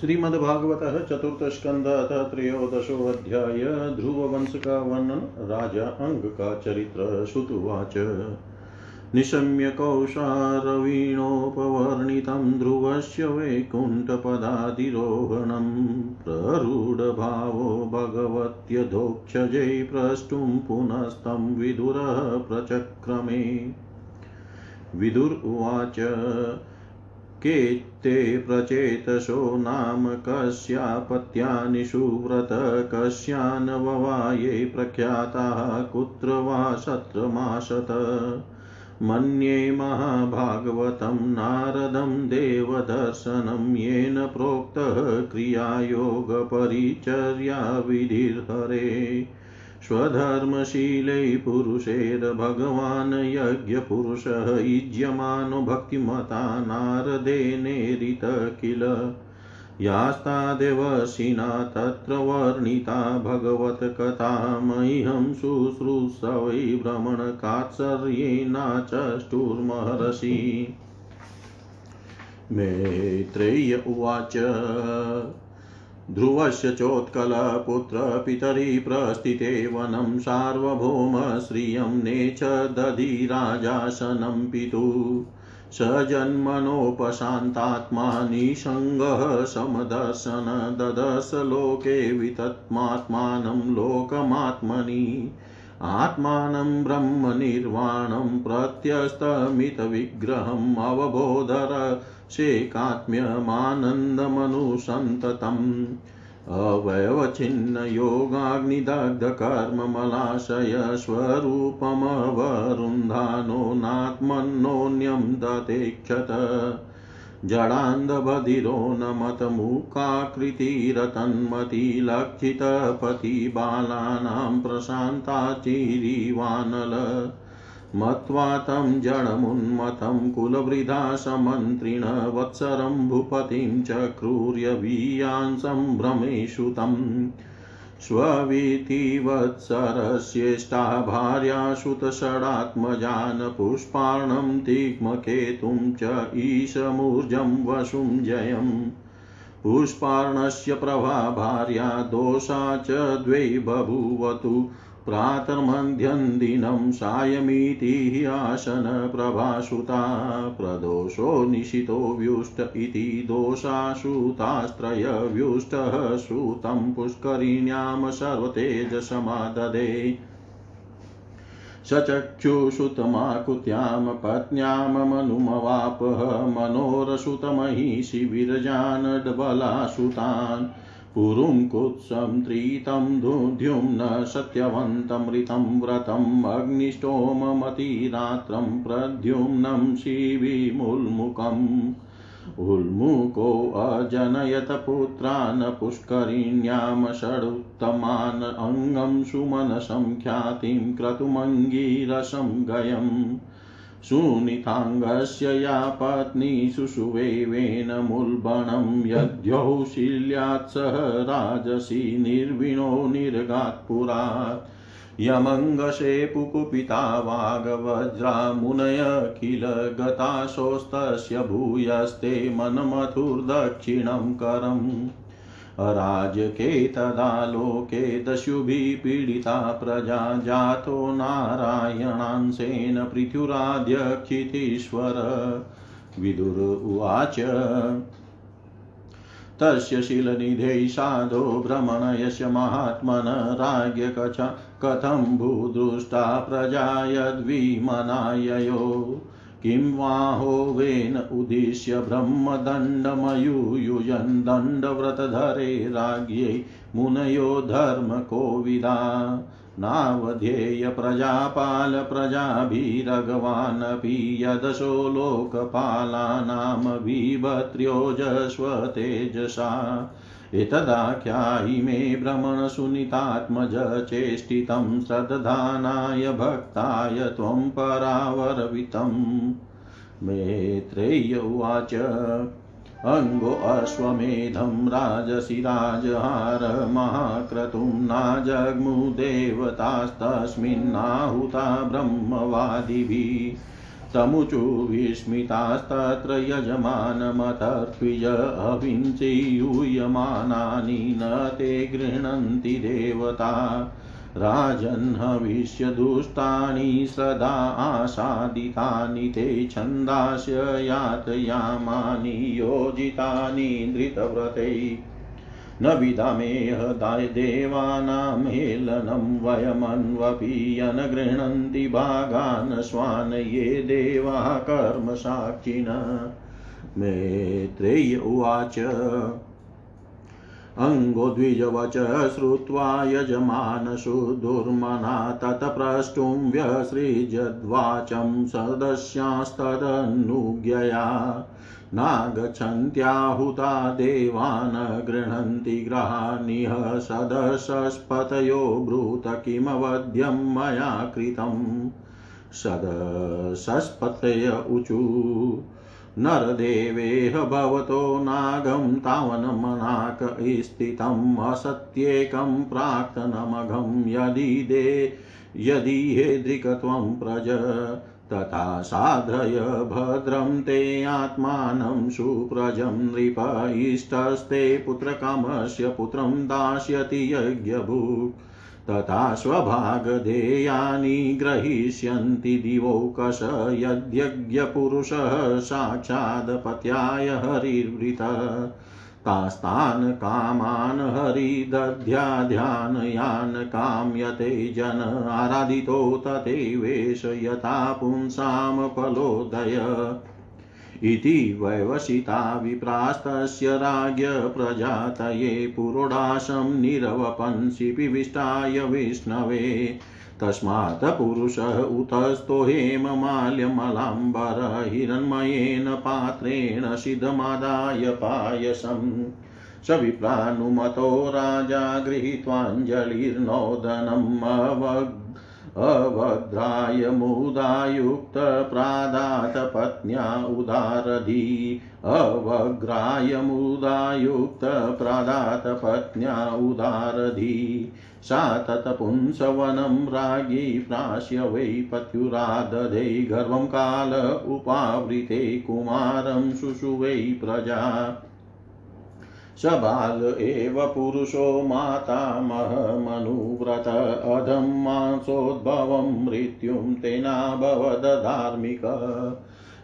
श्रीमद्भागवत चतुर्थ स्कंद अथ त्रयोदशोऽध्याय ध्रुववंश का वर्णन राजा अंग का चरित्र श्रुतुवाच निशम्य कौशारवीणोपवर्णितं ध्रुवस्य वैकुण्ठपदाधिरोहणं प्ररूढभावो भगवत्यधोक्षजै प्रष्टुं पुनस्तं विदुरः प्रचक्रमे। विदुर उवाच के ते प्रचेतसो नाम कस्यापत्यानि सुव्रत, कस्यान्ववाये प्रख्याताः कुत्र वा सत्रमाशत मन्ये महाभागवतं नारदं देवदर्शनं, येन प्रोक्तः क्रियायोगपरिचर्याविधिर्हरे। स्वधर्मशीलै पुरुषैर्भगवान् यज्ञपुरुषः युज्यमानो भक्तिमता नारदेनेरित किल। यास्तादेवशिना तत्र वर्णिता भगवत्कथा मह्यं शुश्रूषवै भ्रमणकात्सर्येनाचष्टुर्महर्षि मैत्रेय्य उवाच। ध्रुवस्य चोत्कलपुत्रपितरि प्रस्थिते वनं सार्वभौमश्रियं नेच दधि राजासनं पितुः। स जन्मनोपशान्तात्मा निसङ्गः समदर्शन ददश लोके वितत्मात्मानं लोकमात्मनि। आत्मानं ब्रह्मनिर्वाणं प्रत्यस्तमितविग्रहम् अवबोधर शेकात्म्यमानन्दमनुसन्ततम् अवयवच्छिन्नयोगाग्निदग्धकर्ममलाशय स्वरूपमवरुन्धानो नात्मन्योन्यं दतेक्षत। जडान्धबधिरो न मतमुखाकृतिरतन्मतिलक्षितपतिबालानां प्रशान्ताचिरिवानल। मत्वा तं जडमुन्मतं कुलवृधा समन्त्रिण वत्सरं भूपतिं चक्रूर्यवीयांसं भ्रमेषु तम् स्ववीतिवत्सरस्येष्टा भार्यासुतषडात्मजान् पुष्पार्णं तिग्मकेतुं च ईशमूर्जं वसुं जयम्। पुष्पार्णस्य प्रभा भार्या दोषा च द्वै बभूवतु। प्रातर्मध्यन्दिनं सायमिति आसनप्रभासुता प्रदोषो निशितो व्युष्ट इति दोषासुतास्त्रयव्युष्टः सुतं पुष्करिण्यां सर्वतेजसमाददे। सचक्षुषुतमाकुत्यां पत्न्यामनुमवापः मनोरसुतमहिषि विरजानड्बलासुतान् पुरुं कुत्सं त्रीतं दुद्युम्न सत्यवन्तमृतं व्रतम् अग्निष्टोममतिरात्रं प्रद्युम्नं शिविमुल्मुखम्। उल्मुकोऽजनयत पुत्रान् पुष्करिण्यां षडुत्तमान् अङ्गं सुमनसं ख्यातिं क्रतुमङ्गीरसं गयम् सुनिताङ्गस्य या पत्नी सुषुवेवेन मुल्बणं यद्यौशील्यात् सह राजसि निर्विणो निर्गात् पुरात्। यमङ्गसे पुकुपिता वागवज्रा मुनय किल गताशोस्तस्य भूयस्ते मनमथुर्दक्षिणं करम्। अराजके तदा लोके दस्युभिः पीडिता प्रजा जातो नारायणांसेन पृथुराध्यक्षितीश्वर विदुर उवाच, तस्य शिलनिधे साधो भ्रमणयस्य महात्मन राज्ञकच कथं भूदृष्टा प्रजा यद्विमनाययो? किं वाहोवेन उद्दिश्य ब्रह्मदण्डमयुयुजन् दण्डव्रतधरे राज्ञै मुनयो धर्मकोविदा नावधेय प्रजापालप्रजाभिरगवानपि यदशो लोकपालानां बिभत्र्योजस्वतेजसा एतदाख्यायि मे भ्रमणसुनितात्मज चेष्टितं श्रद्धानाय भक्ताय त्वं परावरवितम् मेत्रेय्य उवाच अङ्गोऽश्वमेधं राजसि राजहार महाक्रतुं नाजग्मुदेवतास्तस्मिन्नाहुता ब्रह्मवादिभिः। तमुचु विस्मितास्तत्र यजमानमतर्त्विज अविञ्चीयूयमानानि न ते गृह्णन्ति देवता। राजन्हविष्यदुष्टानि सदा आसादितानि ते छन्दास्य यातयामानि योजितानि धृतव्रतै। न विदामेह देवानां हेलनं वयमन्वपि अनगृह्णन्ति भागान् स्वान् ये देवा कर्मसाक्षिण। मेत्रेय उवाच अङ्गोद्विजवच श्रुत्वा यजमानसु दुर्मना तत्प्रष्टुं व्यसृजद्वाचं सदस्यास्तदनुज्ञया। नागच्छन्त्याहुता देवान् गृह्णन्ति ग्रहानिह सदसस्पतयो ब्रूत किमवध्यं मया कृतं सदसस्पतय ऊचु नरदेवेह भवतो नागं तावन्मनाक स्थितम् असत्येकं प्राक्तनमघं यदि दे यदि हेदृक्त्वं प्रज तथा साधय भद्रं ते आत्मानं सुप्रजं नृप इष्टस्ते पुत्रकामस्य पुत्रं दास्यति यज्ञभुक्। तथा स्वभागधेयानि ग्रहीष्यन्ति दिवौकश यद्यज्ञपुरुषः साक्षादपत्याय हरिर्वृतः। तास्तान् कामान् हरिदध्याध्यानयान् काम्यते जन। आराधितो तथैवेश यथा पुंसां फलोदय इति वैवसिता विप्रास्तस्य राज्ञ प्रजातये पुरोडाशं निरवपन् पिविष्टाय विष्णवे। तस्मात् पुरुषः उतस्थो हेममाल्यमलाम्बर हिरण्मयेन पात्रेण सिद्धमादाय पायसम् स विप्रानुमतो राजा गृहीत्वाञ्जलिर्नोदनम् अवग् अभद्राय मुदायुक्तप्रादात पत्न्या उदारधी। अवग्राय मुदायुक्तप्रादात पत्न्या उदारधी। सा तत्पुंसवनं राज्ञी प्राश्य वै पत्युरादधे गर्वं काल उपावृते कुमारं शुशुवै प्रजा। स बाल एव पुरुषो मातामहमनुव्रत अधं मांसोद्भवं मृत्युं तेनाभवदधार्मिक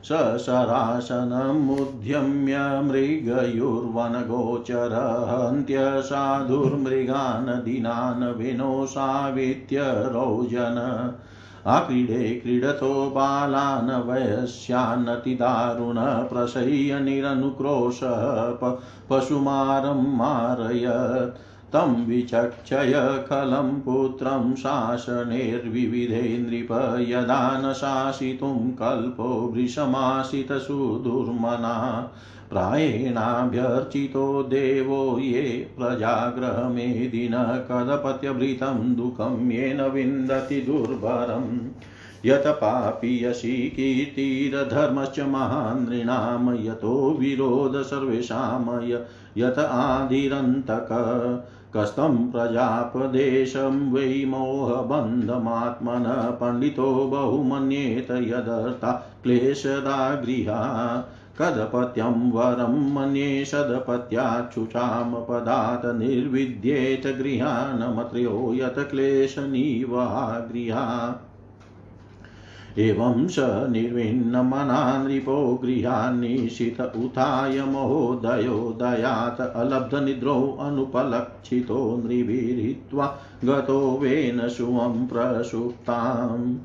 सशरासनमुद्यम्य मृगयुर्वनगोचर हन्त्यसाधुर्मृगान् दीनान् विनोषावित्य रौजन आक्रीडे क्रीडतो बालान् वयस्यान्नतिदारुण प्रसह्य निरनुक्रोशः पशुमारं मारयत्। तं विचक्षय खलं पुत्रं शासनेर्विविधे नृप यदा न शासितुं कल्पो वृषमाशितसुदुर्मना प्रायेणाभ्यर्चितो देवो ये प्रजाग्रहमेदिनः कदपत्यभृतं दुःखं येन विन्दति दुर्भरम् यत पापीयसी कीर्तिरधर्मश्च महानृणां यतो विरोध सर्वेषां यत आधिरन्तक कस्तं प्रजापदेशं वै मोहबन्धमात्मनः पण्डितो बहुमन्येत यदर्था क्लेशदा गृहा कदपत्यं वरं मन्ये सदपत्याच्छुचां पदात् निर्विद्येत गृहानमत्रयो यत् क्लेशनीवा गृहा एवं स निर्विण्णमना नृपो गृहान्निशित उथाय महोदयोदयात् अलब्धनिद्रौ अनुपलक्षितो नृभिहित्वा गतो वेन सुवं प्रसुप्ताम्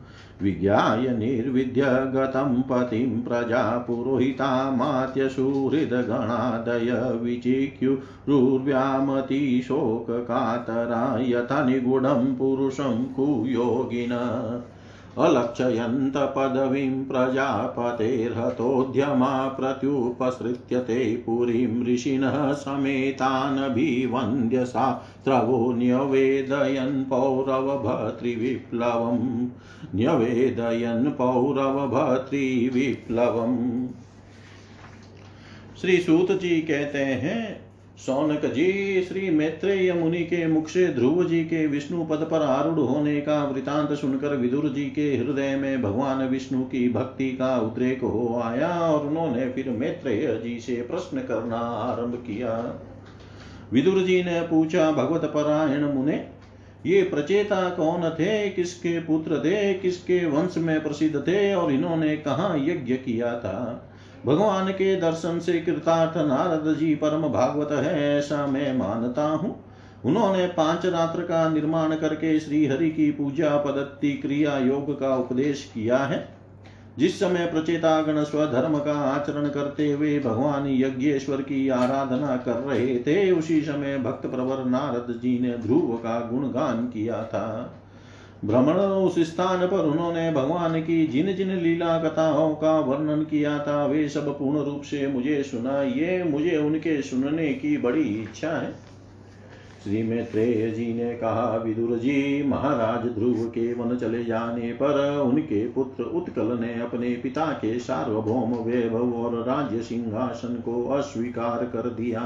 विज्ञाय निर्विद्य गतं पतिं प्रजापुरोहितामात्यसुहृदगणादय विचिक्युरुर्व्यामतिशोककातरा यथा निगूढं पुरुषं कुयोगिन। अलक्षयन्त पदवीं प्रजापतेर्हतोद्यमा प्रत्युपसृत्य ते पुरीं ऋषिणः समेतानभिवन्द्य शास्त्रवो न्यवेदयन् पौरवभर्तृविप्लवम् न्यवेदयन् पौरवभर्तृविप्लवम् श्री सूत जी कहते हैं सौनक जी, श्री मैत्रेय मुनि के मुख से ध्रुव जी के विष्णु पद पर आरूढ़ होने का वृतांत सुनकर विदुर जी के हृदय में भगवान विष्णु की भक्ति का उद्रेक हो आया और उन्होंने फिर मैत्रेय जी से प्रश्न करना आरंभ किया। विदुर जी ने पूछा, भगवत परायण मुने, ये प्रचेता कौन थे? किसके पुत्र थे? किसके वंश में प्रसिद्ध थे? और इन्होंने कहाँ, यज्ञ किया था। भगवान के दर्शन से कृतार्थ नारद जी परम भागवत है, ऐसा मैं मानता हूँ। उन्होंने पाँच रात्र का निर्माण करके श्री हरि की पूजा पद्धति क्रिया योग का उपदेश किया है। जिस समय प्रचेतागण स्वधर्म का आचरण करते हुए भगवान यज्ञेश्वर की आराधना कर रहे थे, उसी समय भक्त प्रवर नारद जी ने ध्रुव का गुणगान किया था। भ्रमण उस स्थान पर उन्होंने भगवान की जिन जिन लीला कथाओं का वर्णन किया था, वे सब पूर्ण रूप से मुझे सुना ये मुझे उनके सुनने की बड़ी इच्छा है। श्री मैत्रेय जी ने कहा, विदुर जी, महाराज ध्रुव के वन चले जाने पर उनके पुत्र उत्कल ने अपने पिता के सार्वभौम वैभव और राज्य सिंहासन को अस्वीकार कर दिया।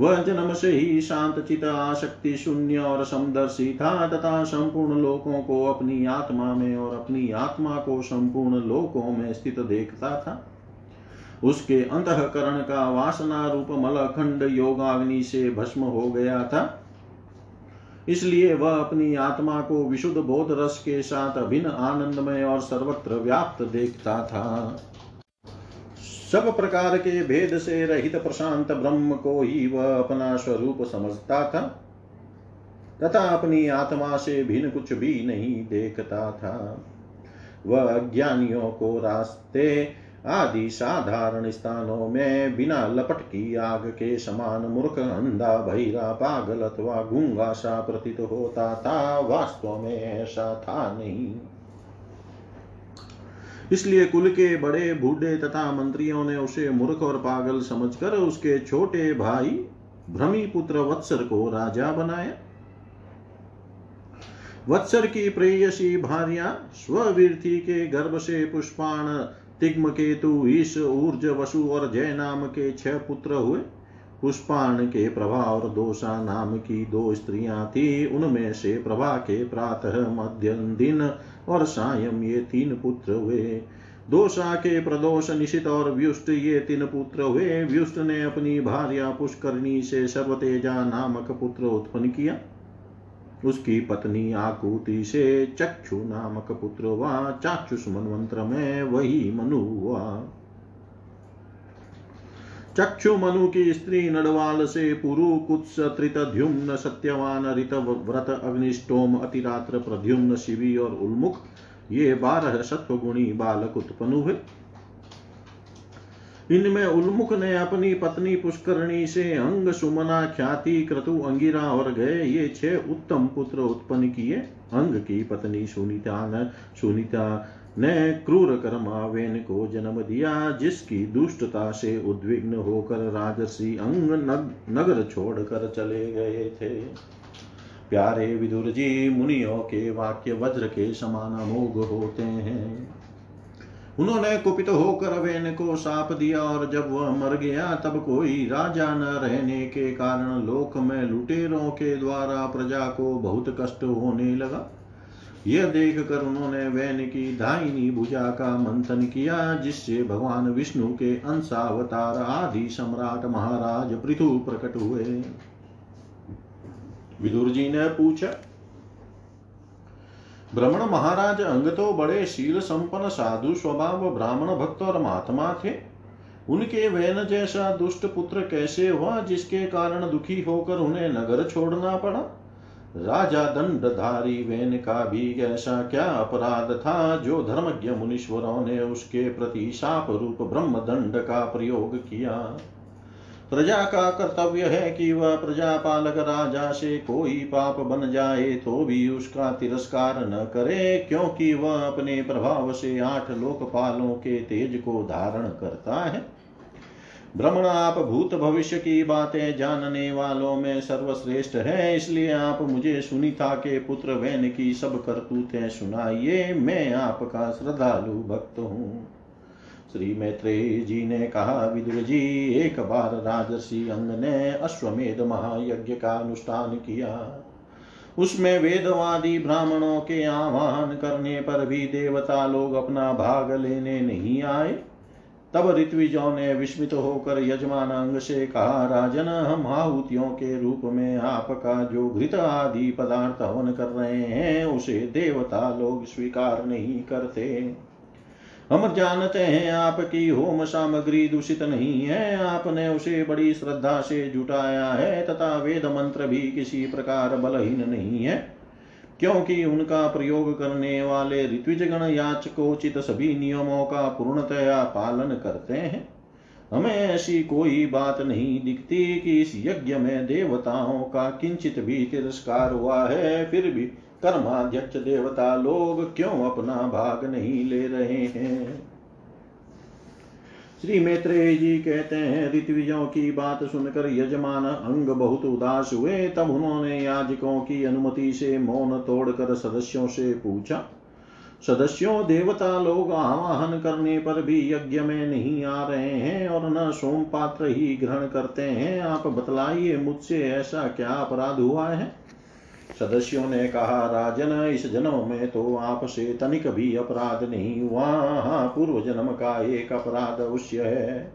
वह जन्म से ही शांत चित आशक्ति शून्य और समदर्शी था तथा संपूर्ण लोकों को अपनी आत्मा में और अपनी आत्मा को संपूर्ण लोकों में स्थित देखता था। उसके अंतकरण का वासना रूप मलखंड योगाग्नि से भस्म हो गया था। इसलिए वह अपनी आत्मा को विशुद्ध बोध रस के साथ अभिन्न आनंदमय और सर्वत्र व्याप्त देखता था। सब प्रकार के भेद से रहित प्रशांत ब्रह्म को ही वह अपना स्वरूप समझता था, तथा अपनी आत्मा से भिन्न कुछ भी नहीं देखता था। वह अज्ञानियों को रास्ते आदि साधारण स्थानों में बिना लपट की आग के समान मूर्ख, अंधा, भैरा, पागल अथवा गुंगा सा प्रतीत होता था, वास्तव में ऐसा था नहीं। इसलिए कुल के बड़े बूढ़े तथा मंत्रियों ने उसे मूर्ख और पागल समझकर उसके छोटे भाई भ्रमी पुत्र वत्सर को राजा बनाया। वत्सर की प्रेयसी भार्या स्ववीर्थी के गर्भ से पुष्पाण तिग्म केतु ईश ऊर्ज वसु और जय नाम के छह पुत्र हुए। पुष्पाण के प्रभा और दोषा नाम की दो स्त्रियाँ थी। उनमें से प्रभा के प्रातः मध्य दिन और सायं ये तीन पुत्र हुए। दोषा के प्रदोष निशित और व्युष्ट ये तीन पुत्र हुए। व्युष्ट ने अपनी भार्या पुष्करणी से सर्वतेजा नामक पुत्र उत्पन्न किया। उसकी पत्नी आकुति से चक्षु नामक पुत्र हुआ। चाक्षुष मनवंत्र में वही मनु हुआ। चक्षु मनु की स्त्री नडवाल से पुरु कुत्स त्रितद्युम्न सत्यवान ऋत व्रत अग्निष्टोम अतिरात्र प्रद्युम्न शिवी और उन्मुख ये बारह सत्वगुणी बालक उत्पन्न हुए। इनमें उन्मुख ने अपनी पत्नी पुष्करणी से अंग सुमना, ख्याति, क्रतु, अंगिरा और गए। ये छह उत्तम पुत्र उत्पन्न किए। अंग की पत्नी सुनीता सुनीता ने क्रूर कर्मावेन को जन्म दिया, जिसकी दुष्टता से उद्विग्न होकर राजसी अंग नगर छोड़कर चले गए थे। प्यारे विदुर जी, मुनियों के वाक्य वज्र के समान अमोघ होते हैं। उन्होंने कुपित होकर वेन को साप दिया, और जब वह मर गया, तब कोई राजा न रहने के कारण लोक में लुटेरों के द्वारा प्रजा को बहुत कष्ट होने लगा। यह देख कर उन्होंने वैन की दाहिनी भुजा का मंथन किया, जिससे भगवान विष्णु के अंशावतार आदि सम्राट महाराज पृथु प्रकट हुए। विदुर जी ने पूछा भ्रमण महाराज, अंग तो बड़े शील संपन्न साधु स्वभाव ब्राह्मण भक्त और महात्मा थे। उनके वैन जैसा दुष्ट पुत्र कैसे हुआ, जिसके कारण दुखी होकर उन्हें नगर छोड़ना पड़ा? राजा दंडधारी वेन का भी ऐसा क्या अपराध था जो धर्मज्ञ मुनीश्वरों ने उसके प्रति शाप रूप ब्रह्म दंड का प्रयोग किया? प्रजा का कर्तव्य है कि वह प्रजा पालक राजा से कोई पाप बन जाए तो भी उसका तिरस्कार न करे, क्योंकि वह अपने प्रभाव से आठ लोकपालों के तेज को धारण करता है। भ्रमण आप भूत भविष्य की बातें जानने वालों में सर्वश्रेष्ठ है, इसलिए आप मुझे सुनीता के पुत्र वैन की सब करतूतें सुनाइए, मैं आपका श्रद्धालु भक्त हूँ। श्री मैत्रेय जी ने कहा, विदुर जी, एक बार राजर्षि अंग ने अश्वमेध महायज्ञ का अनुष्ठान किया। उसमें वेदवादी ब्राह्मणों के आह्वान करने पर भी देवता लोग अपना भाग लेने नहीं आए। तब ऋत्विजों ने विस्मित होकर यजमान अंग से कहा, राजन, हम आहुतियों के रूप में आपका जो घृत आदि पदार्थ हवन कर रहे हैं, उसे देवता लोग स्वीकार नहीं करते। हम जानते हैं आपकी होम सामग्री दूषित नहीं है, आपने उसे बड़ी श्रद्धा से जुटाया है, तथा वेद मंत्र भी किसी प्रकार बलहीन नहीं है। क्योंकि उनका प्रयोग करने वाले ऋत्विजगण याचकोचित सभी नियमों का पूर्णतया पालन करते हैं। हमें ऐसी कोई बात नहीं दिखती कि इस यज्ञ में देवताओं का किंचित भी तिरस्कार हुआ है, फिर भी कर्माध्यक्ष देवता लोग क्यों अपना भाग नहीं ले रहे हैं? श्री मैत्रेय जी कहते हैं, ऋत्विजों की बात सुनकर यजमान अंग बहुत उदास हुए। तब उन्होंने याजकों की अनुमति से मौन तोड़कर सदस्यों से पूछा, सदस्यों, देवता लोग आवाहन करने पर भी यज्ञ में नहीं आ रहे हैं और न सोम पात्र ही ग्रहण करते हैं, आप बतलाइए मुझसे ऐसा क्या अपराध हुआ है? सदस्यों ने कहा, राजन, इस जन्म में तो आपसे तनिक भी अपराध नहीं हुआ। हाँ पूर्व जन्म का एक अपराध अवश्य है,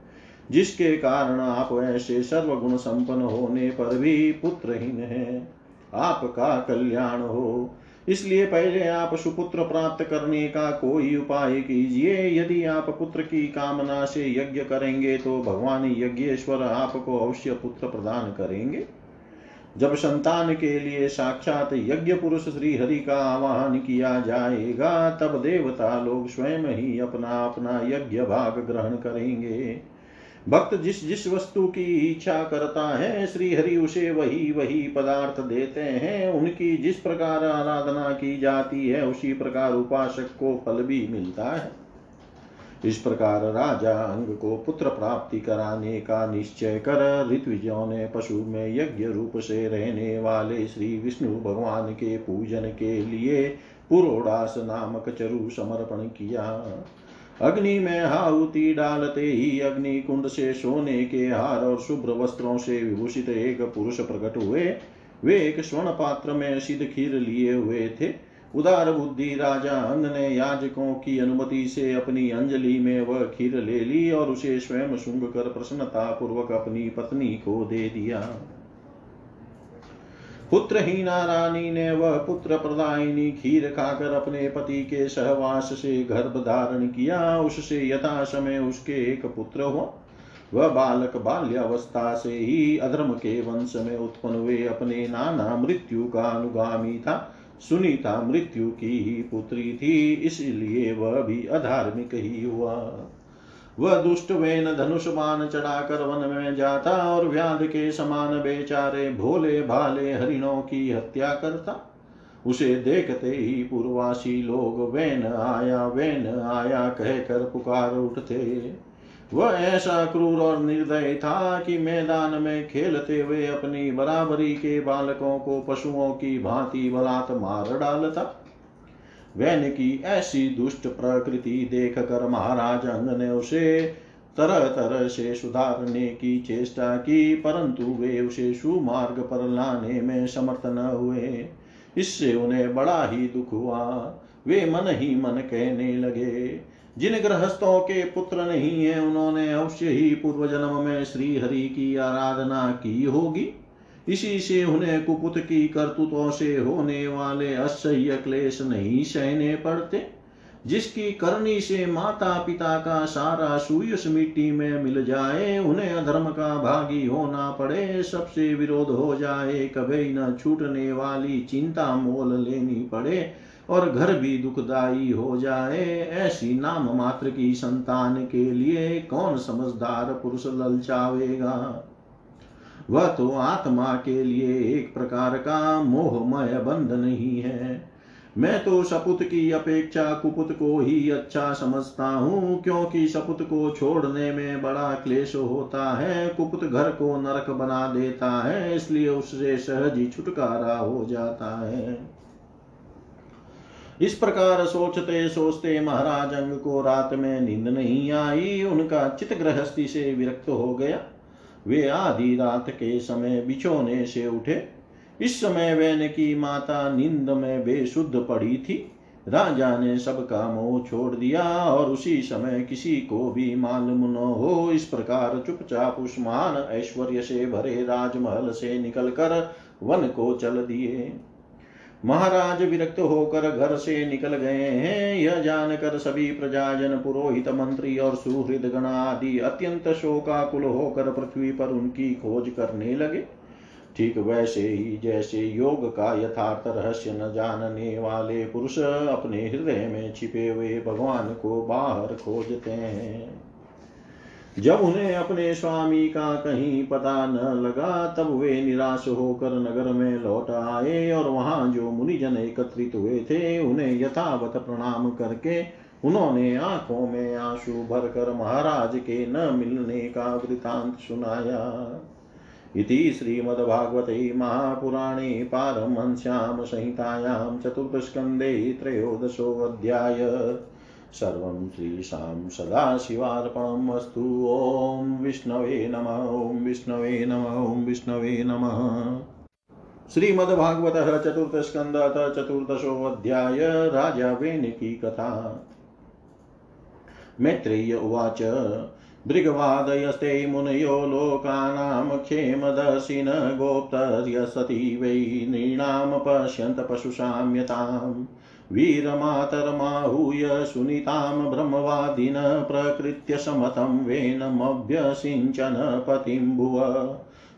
जिसके कारण आप ऐसे सर्वगुण संपन्न होने पर भी पुत्रहीन है। आपका कल्याण हो। इसलिए पहले आप सुपुत्र प्राप्त करने का कोई उपाय कीजिए। यदि आप पुत्र की कामना से यज्ञ करेंगे तो भगवान यज्ञेश्वर आपको अवश्य पुत्र प्रदान करेंगे। जब संतान के लिए साक्षात यज्ञ पुरुष श्री हरि का आवाहन किया जाएगा, तब देवता लोग स्वयं ही अपना अपना यज्ञ भाग ग्रहण करेंगे। भक्त जिस जिस वस्तु की इच्छा करता है, श्री हरि उसे वही वही पदार्थ देते हैं। उनकी जिस प्रकार आराधना की जाती है, उसी प्रकार उपासक को फल भी मिलता है। इस प्रकार राजा अंग को पुत्र प्राप्ति कराने का निश्चय कर ऋत्विजों ने पशु में यज्ञ रूप से रहने वाले श्री विष्णु भगवान के पूजन के लिए पुरोडास नामक चरु समर्पण किया। अग्नि में हाउति डालते ही अग्नि कुंड से सोने के हार और शुभ्र वस्त्रों से विभूषित एक पुरुष प्रकट हुए। वे एक स्वर्ण पात्र में सिद्ध खीर लिए हुए थे। उदार बुद्धि राजा अंग ने याजकों की अनुमति से अपनी अंजलि में वह खीर ले ली और उसे स्वयं शुंग कर प्रसन्नता पूर्वक अपनी पत्नी को दे दिया। पुत्रहीना रानी ने वह पुत्र प्रदायिनी खीर खाकर अपने पति के सहवास से गर्भ धारण किया। उससे यथा समय उसके एक पुत्र हुआ। वह बालक बाल्यावस्था से ही अधर्म के वंश में उत्पन्न हुए। अपने नाना मृत्यु का अनुगामी था। सुनीता मृत्यु की ही पुत्री थी, इसलिए वह भी अधार्मिक ही हुआ। वह दुष्ट वेन धनुष मान चढ़ाकर वन में जाता और व्याध के समान बेचारे भोले भाले हरिणों की हत्या करता। उसे देखते ही पूर्वासी लोग, वेन आया वेन आया, कहकर पुकार उठते। वह ऐसा क्रूर और निर्दय था कि मैदान में खेलते हुए अपनी बराबरी के बालकों को पशुओं की भांति बलात् मार डालता। वैन की ऐसी दुष्ट प्रकृति देख कर महाराज अंग ने उसे तरह तरह से सुधारने की चेष्टा की, परंतु वे उसे सुमार्ग पर लाने में समर्थ न हुए। इससे उन्हें बड़ा ही दुख हुआ। वे मन ही मन कहने लगे जिन गृहस्थों के पुत्र नहीं है, उन्होंने अवश्य ही पूर्व जन्म में श्री हरि की आराधना की होगी। इसी से उन्हें कुपुत की करतुतों से होने वाले असह्य क्लेश नहीं सहने पड़ते, जिसकी करनी से माता पिता का सारा सुयस मिट्टी में मिल जाए, उन्हें अधर्म का भागी होना पड़े। सबसे विरोध हो जाए, कभी न छूटने वाली चिंता मोल लेनी पड़े। और घर भी दुखदाई हो जाए, ऐसी नाम मात्र की संतान के लिए कौन समझदार पुरुष ललचावेगा? वह तो आत्मा के लिए एक प्रकार का मोहमय बंधन ही है। मैं तो सपुत की अपेक्षा कुपुत को ही अच्छा समझता हूँ, क्योंकि सपुत को छोड़ने में बड़ा क्लेश होता है, कुपुत घर को नरक बना देता है, इसलिए उससे सहज ही छुटकारा हो जाता है। इस प्रकार सोचते सोचते महाराज अंग को रात में नींद नहीं आई। उनका चित गृहस्थी से विरक्त हो गया। वे आधी रात के समय बिछोने से उठे। इस समय वैन की माता नींद में बेशुद्ध पड़ी थी। राजा ने सबका मोह छोड़ दिया और उसी समय किसी को भी मालूम न हो। इस प्रकार चुपचाप उस महान ऐश्वर्य से भरे राजमहल से निकलकर वन को चल दिए। महाराज विरक्त होकर घर से निकल गए हैं। यह जानकर सभी प्रजाजन, पुरोहित मंत्री और सुहृद गण आदि अत्यंत शोकाकुल होकर पृथ्वी पर उनकी खोज करने लगे। ठीक वैसे ही जैसे योग का यथार्थ रहस्य न जानने वाले पुरुष अपने हृदय में छिपे हुए भगवान को बाहर खोजते हैं। जब उन्हें अपने स्वामी का कहीं पता न लगा, तब वे निराश होकर नगर में लौट आए और वहाँ जो मुनिजन एकत्रित हुए थे, उन्हें यथावत प्रणाम करके उन्होंने आँखों में आँसू भरकर महाराज के न मिलने का वृतांत सुनाया। इति श्रीमद्भागवते महापुराणे पारमहंस्यां संहितायां चतुर्थस्कन्धे त्रयोदशोऽध्याय। सर्वं श्रीशां सदाशिवार्पणम् ॐ विष्णवे नम, ॐ विष्णवे नम, ॐ विष्णवे नमः। श्रीमद्भागवतः चतुर्थस्कन्धः चतुर्दशोऽध्याय राजा वेन की कथा मैत्रेय उवाच, भृगवादयस्ते मुनयो लोकानां क्षेमदर्शिन गोप्तर्यसति वै नृणां पश्यन्त पशुशाम्यताम् वीरमातरमाहूय सुनीतां ब्रह्मवादिन प्रकृत्य समतं वेनमभ्यसिञ्चन पतिं भुव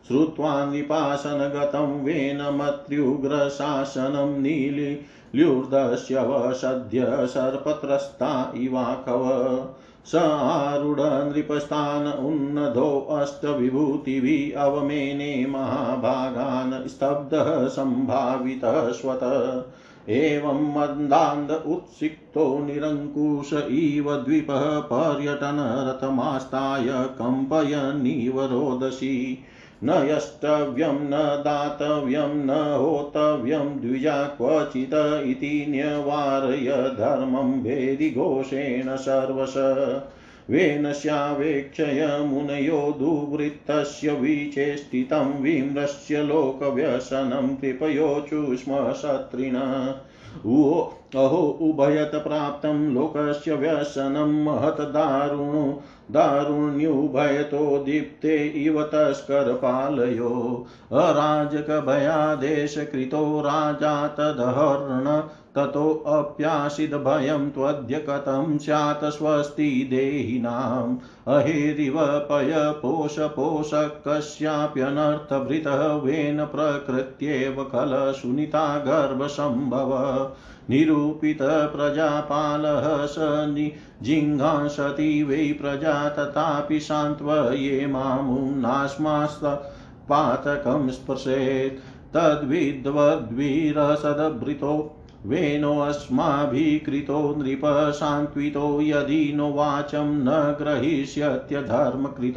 श्रुत्वा नृपासनगतं वेनमत्र्युग्रशासनं नीलिल्युर्दस्य वसद्य सर्पत्रस्ता इवाकव। स आरूढनृपस्थान उन्नतोऽष्टविभूतिभिः अवमेने महाभागान् स्तब्धः सम्भावितः स्वत। एवं मन्दान्द उत्सिक्तो निरङ्कुश इव द्विपः पर्यटनरथमास्ताय कम्पयन्निव रोदसी। न यष्टव्यं, न दातव्यं, न होतव्यं, द्विजा क्वचित् इति न्यवारय धर्मं भेदिघोषेण सर्वश। वेनस्यावेक्षय मुनयो दुवृत्तस्य विचेष्टितं विम्रस्य लोकव्यसनं कृपयोचु स्म शत्रिण। अहो, उभयत प्राप्तं लोकस्य व्यसनं महत् दारुणो, दारुण्युभयतो दीप्ते इव तस्करपालयो अराजकभयादेशकृतो राजा तदहर्ण ततोऽप्यासिदभयं त्वद्य कथं स्यात् स्वस्ति देहिनाम्। अहेरिव पयपोषपोषकस्याप्यनर्थभृतः वेन प्रकृत्येव खलशुनिता गर्भसम्भव। निरूपितप्रजापालः स जिङ्घांसति वै प्रजा तथापि सान्त्वये मामुन्नास्मास्त पातकं स्पृशेत् तद्विद्वद्वीरसदभृतो वेनोऽस्माभिः कृतो नृप सान्त्वितो यदि नो वाचं न ग्रहीष्यत्यधर्मकृत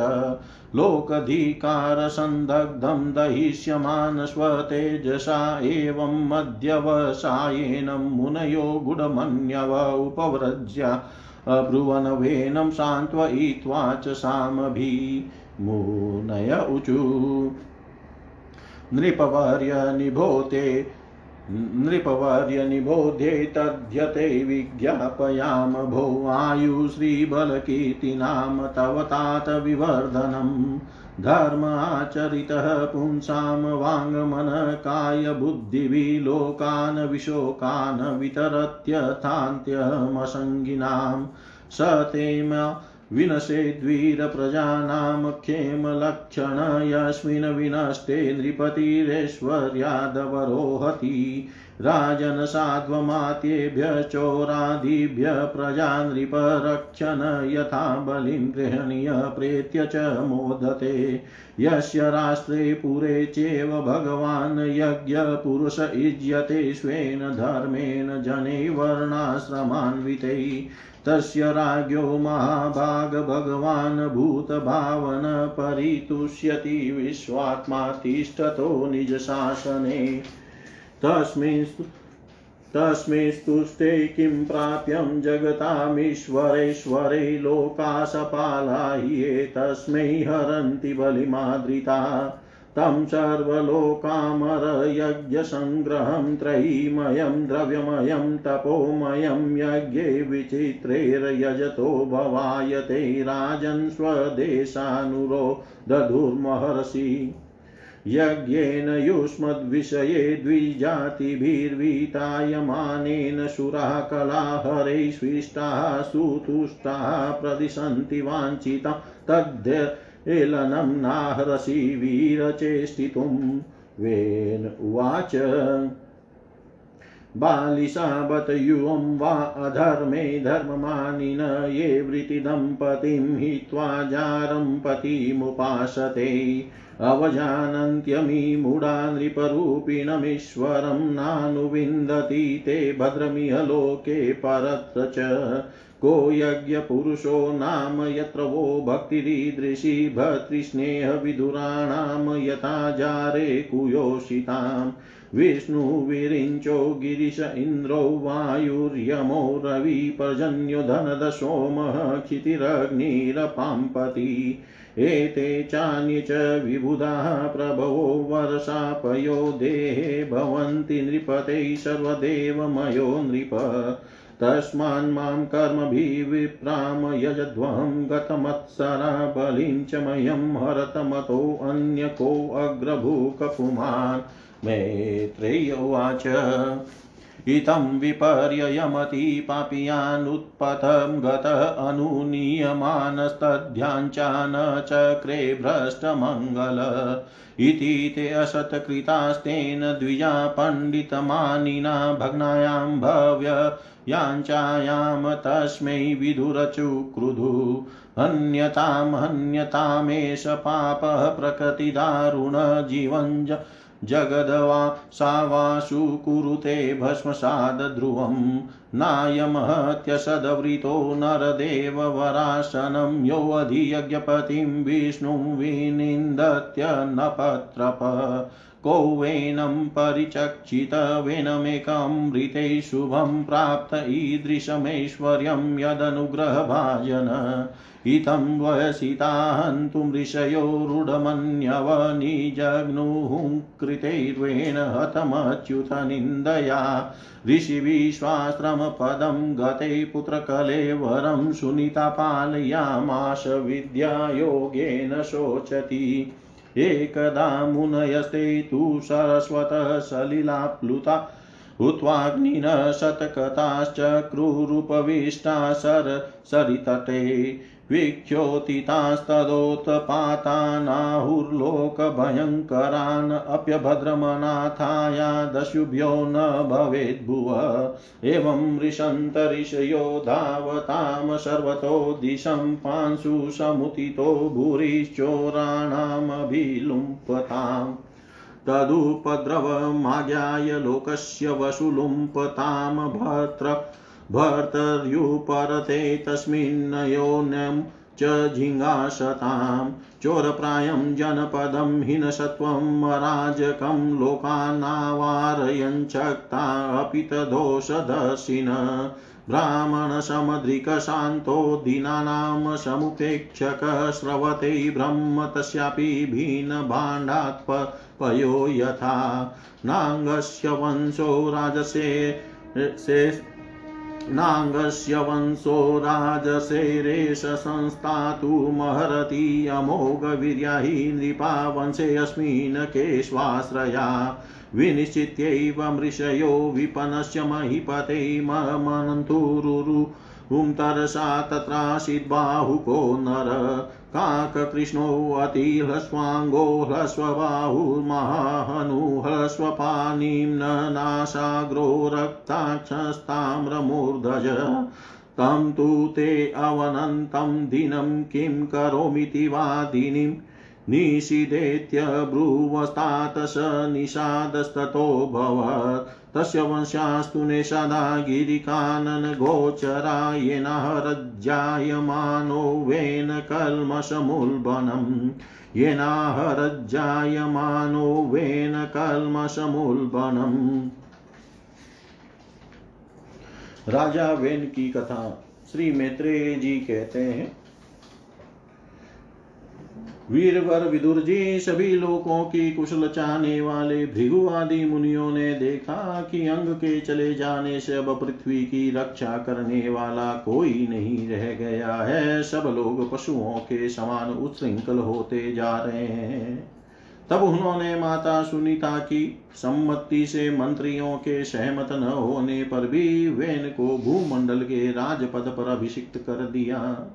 लोकधिकारसन्दग्धं दहिष्यमान् स्वतेजसा एवं मध्यवसायेन मुनयो गुडमन्यव उपव्रज्य। ब्रुवनवेनं सान्त्वयित्वा च सामभिः मुनय ऊचु नृपवर्य निभोते नृपवर्यनिबोधे तद्यते विज्ञापयाम भो आयुश्रीबलकीर्तिनाम तव तात विवर्धनम्। धर्म आचरितः पुंसां वाङ्मनकायबुद्धिविलोकान् विशोकान् वितरत्यथान्त्यमसङ्गिनां स तेम विनशेद्वीरप्रजानां क्षेमलक्षण यस्मिन् विनष्टे नृपतिरेश्वर्यादवरोहति राजन् साध्वमात्येभ्य चोरादिभ्य प्रजा नृपरक्षण यथा बलिं गृह्णीय प्रेत्य च मोदते। यस्य राष्ट्रे पुरे चेव भगवान् यज्ञपुरुष युज्यते स्वेन धर्मेण जने वर्णाश्रमान्वितैः। तस्य राज्ञो महाभाग भगवान् भूतभावन परितुष्यति विश्वात्मा तिष्ठतो निजशासने। तस्मिन् किं प्राप्यं जगतामीश्वरेश्वरे लोकाशपाला ये तस्मै हरन्ति बलिमादृता। तं सर्वलोकामरयज्ञसङ्ग्रहं त्रयीमयं द्रव्यमयं तपोमयं यज्ञे विचित्रेर्यजतो भवायते राजन् स्वदेशानुरो दधुर्महर्षि यज्ञेन युष्मद्विषये द्विजातिभिर्वीतायमानेन सुराः कलाहरैः स्विष्टाः सुतुष्टाः प्रदिशन्ति वाञ्छितं तद्धेलनं नाहरसि वीरचेष्टितुं। वेन उवाच। बालिशाबत युवं वा अधर्मे धर्ममानिन ये वृत्तिदम्पतिं हित्वा जारं पतिमुपासते। अवजानन्त्यमी मूढा नृपरूपिणमीश्वरं नानुविन्दति ते भद्रमिह लोके परत्र च। को यज्ञपुरुषो नाम यत्र वो भक्तिरीदृशी भर्तृस्नेहविधुराणां यथा जारे कुयोषिताम्। विष्णुविरिञ्चो गिरिश इन्द्रो वायुर्यमो रविपर्जन्यो धनदशोमः क्षितिरग्निरपाम्पति। एते चान्ये च विबुधाः प्रभवो वर्षापयो देहे भवन्ति नृपते सर्वदेवमयो नृप। तस्मान्मां कर्मभिः विप्राम यजध्वं गतमत्सरा बलिं च मह्यं हरतमतोऽन्य कोऽग्रभूकपुमान् मैत्रेय उवाच इतं विपर्ययमति पापीयानुत्पथं गत अनुनीयमानस्तद्ध्याञ्चान चक्रे भ्रष्टमङ्गल। इति ते असत्कृतास्तेन द्विजा पण्डितमानिना भग्नायां भव्ययाञ्चायां तस्मै विधुरचुक्रुधु। हन्यतां, हन्यतामेष पापः प्रकृतिदारुणजीवञ्ज जगद्वा सावासु कुरुते भस्मसादध्रुवं नायमहत्यसदवृतो नरदेववरासनं योऽधियज्ञपतिं विष्णुं विनिन्दत्यन्नपत्रप को वेनं परिचक्षितवेनमेकमृते शुभं प्राप्त ईदृशमैश्वर्यं यदनुग्रहभाजन। इतं वयसिता हन्तुं ऋषयो रूढमन्यव निजग्नुः कृतैर्वेण हतमच्युतनिन्दया। ऋषिविश्वाश्रमपदं गते पुत्रकलेवरं सुनीता पालयामाश विद्यायोगेन शोचति। एकदा मुनयस्ते तु सरस्वतः सलिलाप्लुता हुत्वाग्निनः शतकथाश्चक्रुरुपविष्टा सर सरितटे विख्योतितास्तदोत्पातानाहुर्लोकभयङ्करान् अप्यभद्रमनाथाया दशुभ्यो न भवेद्भुव एवं ऋषन्तऋषयो धावतां सर्वतो दिशं पांशु समुदितो भूरिश्चोराणामभिलुम्पताम्। तदुपद्रवमाज्ञाय लोकस्य वशुलुम्पतां भर्त्र भर्तर्युपरते तस्मिन्नयोन्यं च झिङ्गाशतां चोरप्रायं जनपदं हिनसत्वम् अराजकं लोकानावारयञ्चक्ता अपि तदोषदर्शिन ब्राह्मणसमद्रिकशान्तो दीनानां समुपेक्षकः स्रवते ब्रह्म तस्यापि भिन्नभाण्डात् पयो यथा नाङ्गस्य वंशो राजसे से नाङ्गस्य वंशो राजसेरेश संस्थातु महरति अमोघवीर्याहि नृपा वंशेऽस्मिन् केष्वाश्रया विनिश्चित्यैव मृषयो विपनस्य महीपते ममनन्तुरुरु हुं तरसा तत्रासीद्बाहुको नर। काककृष्णोऽतिह्रस्वाङ्गो ह्रस्वबाहुर्महाहनु ह्रस्वपाणिं न नाशाग्रो रक्ताक्षस्ताम्रमूर्धज। तं तु ते अवनन्तं दिनं किं करोमीति वादिनीम् निषिदेत्यब्रुवस्तात् स निषादस्ततोऽभवत् तस्य वंशास्तु निषादा गिरिकाननगोचरा येनाहरज्जायमानो वेन कल्मषमुल्बणम् येनाहरज्जायमानो वेन कल्मषमुल्बणम् राजा वेन की कथा श्री मैत्रेय जी कहते हैं। वीरवर विदुर जी, सभी लोगों की कुशल चाहने वाले भृगु आदि मुनियों ने देखा कि अंग के चले जाने से अब पृथ्वी की रक्षा करने वाला कोई नहीं रह गया है। सब लोग पशुओं के समान उच्छृंखल होते जा रहे हैं। तब उन्होंने माता सुनीता की सम्मति से मंत्रियों के सहमत न होने पर भी वेन को भूमंडल के राजपद पर अभिषिक्त कर दिया।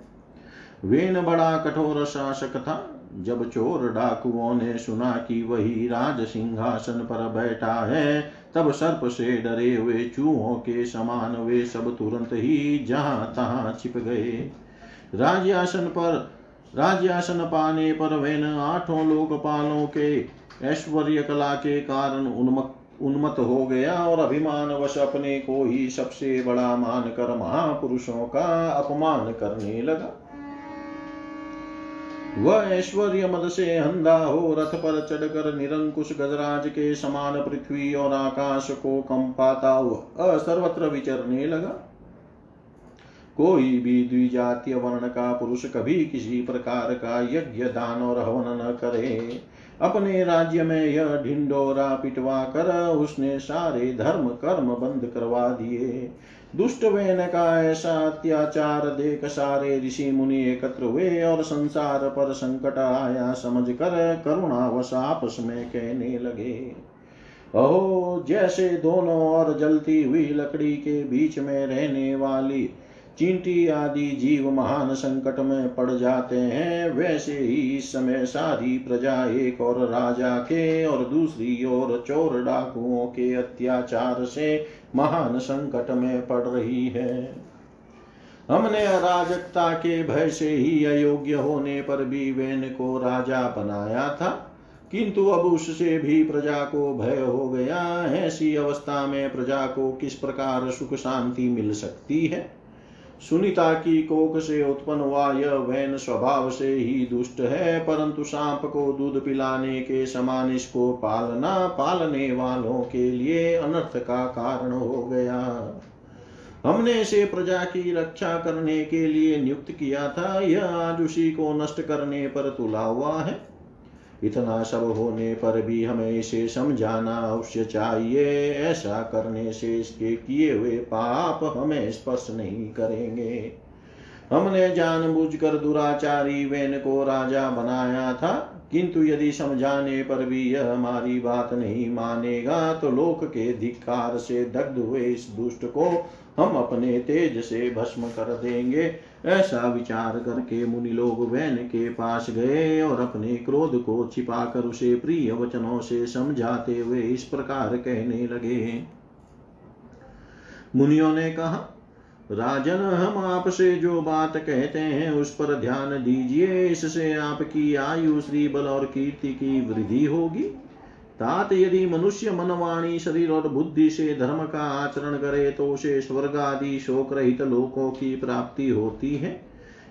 वेन बड़ा कठोर शासक था जब चोर डाकुओं ने सुना कि वही राज सिंहासन पर बैठा है, तब सर्प से डरे हुए चूहों के समान वे सब तुरंत ही जहाँ तहां छिप गए। राज्यासन पर, राज्यासन पाने पर वेन आठों लोकपालों के ऐश्वर्य कला के कारण उन्मक उन्मत हो गया और अभिमान वश अपने को ही सबसे बड़ा मानकर महापुरुषों का अपमान करने लगा। वह ऐश्वर्य मद से अंधा हो, रथ पर चढ़कर निरंकुश गजराज के समान पृथ्वी और आकाश को कंपाता हुआ सर्वत्र विचरने लगा। कोई भी द्विजातीय वर्ण का पुरुष कभी किसी प्रकार का यज्ञ, दान और हवन न करे। अपने राज्य में यह ढिंडोरा पिटवा कर उसने सारे धर्म कर्म बंद करवा दिए। दुष्ट वेन का ऐसा अत्याचार देख सारे ऋषि मुनि एकत्र हुए और संसार पर संकट आया, समझ कर करुणावश आपस में कहने लगे। अहो, जैसे दोनों और जलती हुई लकड़ी के बीच में रहने वाली चींटी आदि जीव महान संकट में पड़ जाते हैं, वैसे ही इस समय सारी प्रजा एक और राजा के और दूसरी ओर चोर डाकुओं के अत्याचार से महान संकट में पड़ रही है। हमने अराजकता के भय से ही अयोग्य होने पर भी वेन को राजा बनाया था, किंतु अब उससे भी प्रजा को भय हो गया। ऐसी अवस्था में प्रजा को किस प्रकार सुख शांति मिल सकती है? सुनीता की कोख से उत्पन्न हुआ यह वैन स्वभाव से ही दुष्ट है, परंतु सांप को दूध पिलाने के समान इसको पालना, पालने वालों के लिए अनर्थ का कारण हो गया। हमने इसे प्रजा की रक्षा करने के लिए नियुक्त किया था। यह आज उसी को नष्ट करने पर तुला हुआ है। इतना सब होने पर भी हमें इसे समझाना अवश्य चाहिए। ऐसा करने से इसके किए हुए पाप हमें स्पर्श नहीं करेंगे। हमने जानबूझकर दुराचारी वेन को राजा बनाया था, किंतु यदि समझाने पर भी यह हमारी बात नहीं मानेगा तो लोक के धिक्कार से दग्ध हुए इस दुष्ट को हम अपने तेज से भस्म कर देंगे। ऐसा विचार करके मुनि लोग वैन के पास गए और अपने क्रोध को छिपाकर उसे प्रिय वचनों से समझाते हुए इस प्रकार कहने लगे। मुनियों ने कहा, राजन, हम आपसे जो बात कहते हैं उस पर ध्यान दीजिए। इससे आपकी आयु श्री बल और कीर्ति की वृद्धि होगी। तात यदि मनुष्य मनवाणी, शरीर और बुद्धि से धर्म का आचरण करे तो उसे स्वर्ग आदि शोक रहित लोकों की प्राप्ति होती है।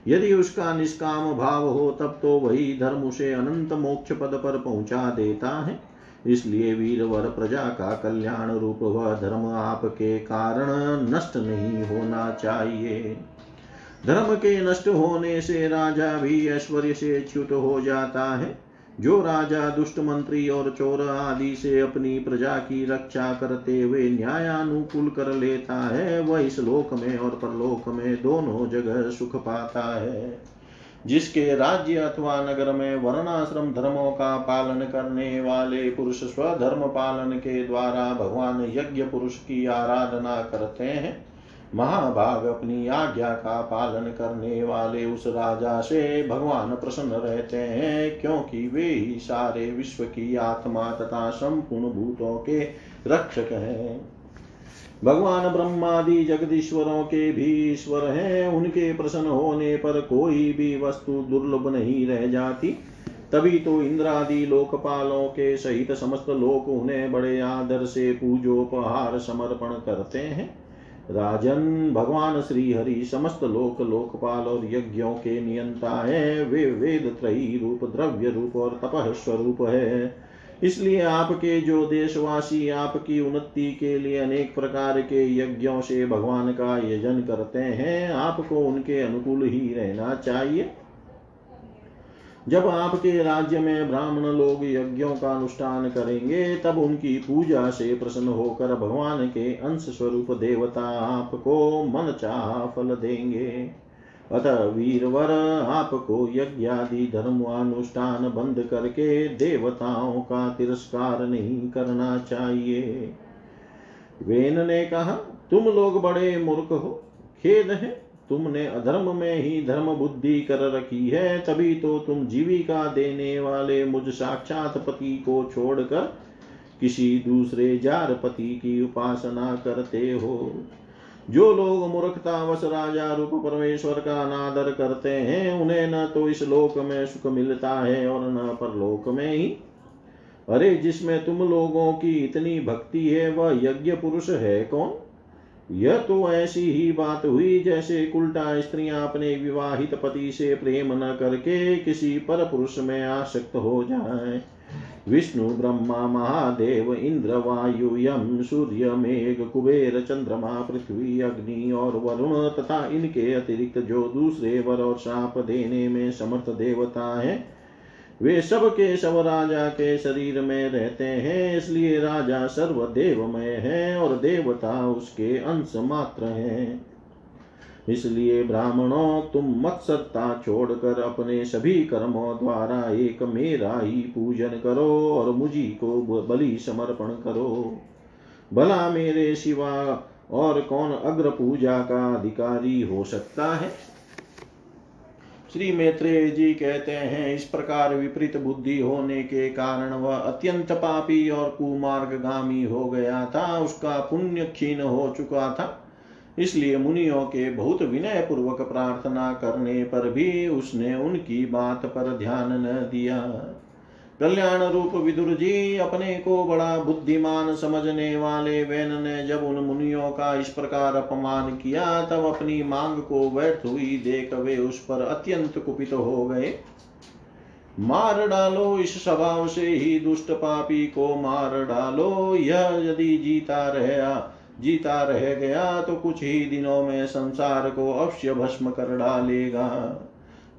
यदि उसका निष्काम भाव हो, तब तो वही धर्म उसे अनंत मोक्ष पद पर पहुँचा देता है। इसलिए वीरवर प्रजा का कल्याण रूप वह धर्म आपके कारण नष्ट नहीं होना चाहिए। धर्म के नष्ट होने से राजा भी ऐश्वर्य से च्युत हो जाता है। जो राजा, दुष्ट मंत्री और चोर आदि से अपनी प्रजा की रक्षा करते हुए न्यायानुकूल कर लेता है, वह इस लोक में और परलोक में दोनों जगह सुख पाता है। जिसके राज्य अथवा नगर में वर्णाश्रम धर्मों का पालन करने वाले पुरुष स्वधर्म पालन के द्वारा भगवान यज्ञ पुरुष की आराधना करते हैं। महाभाग अपनी आज्ञा का पालन करने वाले उस राजा से भगवान प्रसन्न रहते हैं, क्योंकि वे ही सारे विश्व की आत्मा तथा संपूर्ण भूतों के रक्षक हैं। भगवान ब्रह्मादि जगदीश्वरों के भी ईश्वर हैं, उनके प्रसन्न होने पर कोई भी वस्तु दुर्लभ नहीं रह जाती। तभी तो इंद्रादि लोकपालों के सहित समस्त लोक उन्हें बड़े आदर से पूजोपहार समर्पण करते हैं। राजन, भगवान श्री हरि समस्त लोक, लोकपाल और यज्ञों के नियंता है वे वेद त्रयी रूप, द्रव्य रूप और तपह स्वरूप है। इसलिए आपके जो देशवासी, आपकी उन्नति के लिए अनेक प्रकार के यज्ञों से भगवान का यजन करते हैं, आपको उनके अनुकूल ही रहना चाहिए। जब आपके राज्य में ब्राह्मण लोग यज्ञों का अनुष्ठान करेंगे, तब उनकी पूजा से प्रसन्न होकर भगवान के अंश स्वरूप देवता आपको मन चाह फल देंगे। अतः वीरवर, आपको यज्ञ आदि धर्मानुष्ठान बंद करके देवताओं का तिरस्कार नहीं करना चाहिए। वेन ने कहा, तुम लोग बड़े मूर्ख हो, खेद है तुमने अधर्म में ही धर्म बुद्धि कर रखी है, तभी तो तुम जीविका देने वाले मुझ साक्षात पति को छोड़कर किसी दूसरे जार पति की उपासना करते हो। जो लोग मूर्खतावश राजा रूप परमेश्वर का अनादर करते हैं, उन्हें न तो इस लोक में सुख मिलता है और न परलोक में ही। अरे, जिसमें तुम लोगों की इतनी भक्ति है, वह यज्ञ पुरुष है कौन? यह तो ऐसी ही बात हुई जैसे उल्टा स्त्रियाँ अपने विवाहित पति से प्रेम न करके किसी पर पुरुष में आसक्त हो जाए। विष्णु, ब्रह्मा, महादेव, इंद्र, वायु, यम, सूर्य, मेघ, कुबेर, चंद्रमा, पृथ्वी, अग्नि और वरुण तथा इनके अतिरिक्त जो दूसरे वर और शाप देने में समर्थ देवता है वे सब के सब राजा के शरीर में रहते हैं, इसलिए राजा सर्वदेवमय है और देवता उसके अंश मात्र हैं। इसलिए ब्राह्मणों, तुम मत सत्ता छोड़कर अपने सभी कर्मों द्वारा एक मेरा ही पूजन करो और मुझी को बलि समर्पण करो। भला मेरे सिवा और कौन अग्र पूजा का अधिकारी हो सकता है? श्री मैत्रेय जी कहते हैं, इस प्रकार विपरीत बुद्धि होने के कारण वह अत्यंत पापी और कुमार्गामी हो गया था। उसका पुण्य क्षीण हो चुका था। इसलिए मुनियों के बहुत विनय पूर्वक प्रार्थना करने पर भी उसने उनकी बात पर ध्यान न दिया। कल्याण रूप विदुर जी, अपने को बड़ा बुद्धिमान समझने वाले वैन ने जब उन मुनियों का इस प्रकार अपमान किया, तब अपनी मांग को व्यर्थ हुई देख वे उस पर अत्यंत कुपित हो गए। मार डालो इस स्वभाव से ही, दुष्ट पापी को मार डालो। यह यदि जीता रहा, जीता रह गया तो कुछ ही दिनों में संसार को अवश्य भस्म कर डालेगा।